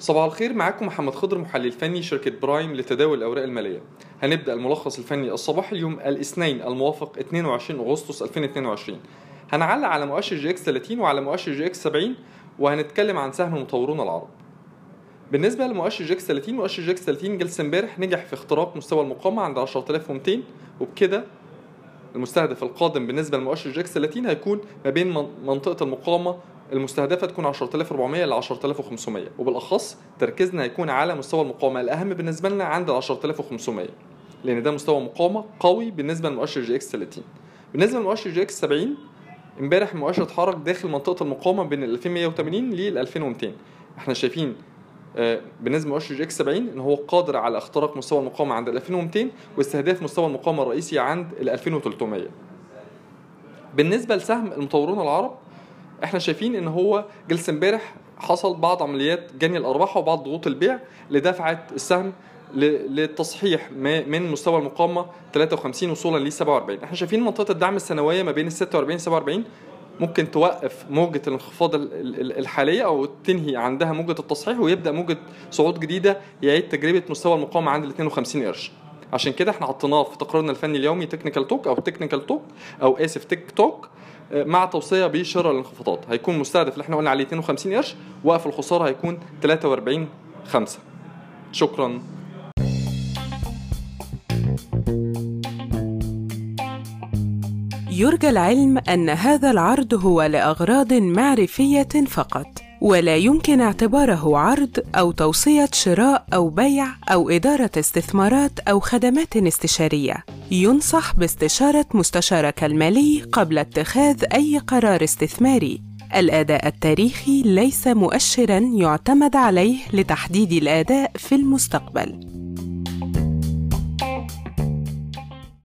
صباح الخير معاكم محمد خضر محلل فني شركة برايم لتداول الأوراق المالية. هنبدأ الملخص الفني الصباحي اليوم الاثنين الموافق 22 أغسطس 2022 هنعلق على مؤشر EGX 30 وعلى مؤشر EGX 70 وهنتكلم عن سهم المطورون العرب. بالنسبة لمؤشر EGX 30 مؤشر EGX 30 جلسة امبارح نجح في اختراق مستوى المقاومة عند 10200 وبكده المستهدف القادم بالنسبة لمؤشر EGX 30 هيكون ما بين منطقة المقاومة المستهدفة تكون 10400 ل 10500 وبالأخص تركيزنا هيكون على مستوى المقاومة. الأهم بالنسبة لنا عند 10500 لأن ده مستوى مقاومة قوي بالنسبة لمؤشر EGX 30 بالنسبة لمؤشر EGX 70 امبارح المؤشر اتحرك داخل منطقة المقاومة بين 2180 ل 2200 إحنا شايفين آه، بالنسبة لمؤشر EGX 70 إن هو قادر على اختراق مستوى المقاومة عند 2200 واستهداف مستوى المقاومة الرئيسي عند ال 2300 بالنسبة لسهم المطورون العرب إحنا شايفين ان هو جلسة امبارح حصل بعض عمليات جني الأرباح وبعض ضغوط البيع لدفعة السهم للتصحيح من مستوى المقاومة 53 وصولا ل 47 إحنا شايفين منطقة الدعم السنوية ما بين ال 46 و 47 ممكن توقف موجة الانخفاض الحالية أو تنهي عندها موجة التصحيح ويبدأ موجة صعود جديدة يعيد تجربة مستوى المقاومة عند ال 52 قرش. عشان كده إحنا حطيناه في تقريرنا الفني اليومي Technical Talk أو Technical Talk أو آسف Tech Talk مع توصية بشراء الانخفاضات. هيكون مستهدف اللي إحنا قلنا عليه 52 قرش وقف الخسارة هيكون 43 5 شكرا. يرجى العلم أن هذا العرض هو لأغراض معرفية فقط ولا يمكن اعتباره عرض أو توصية شراء أو بيع أو إدارة استثمارات أو خدمات استشارية. ينصح باستشارة مستشارك المالي قبل اتخاذ أي قرار استثماري. الأداء التاريخي ليس مؤشرا يعتمد عليه لتحديد الأداء في المستقبل.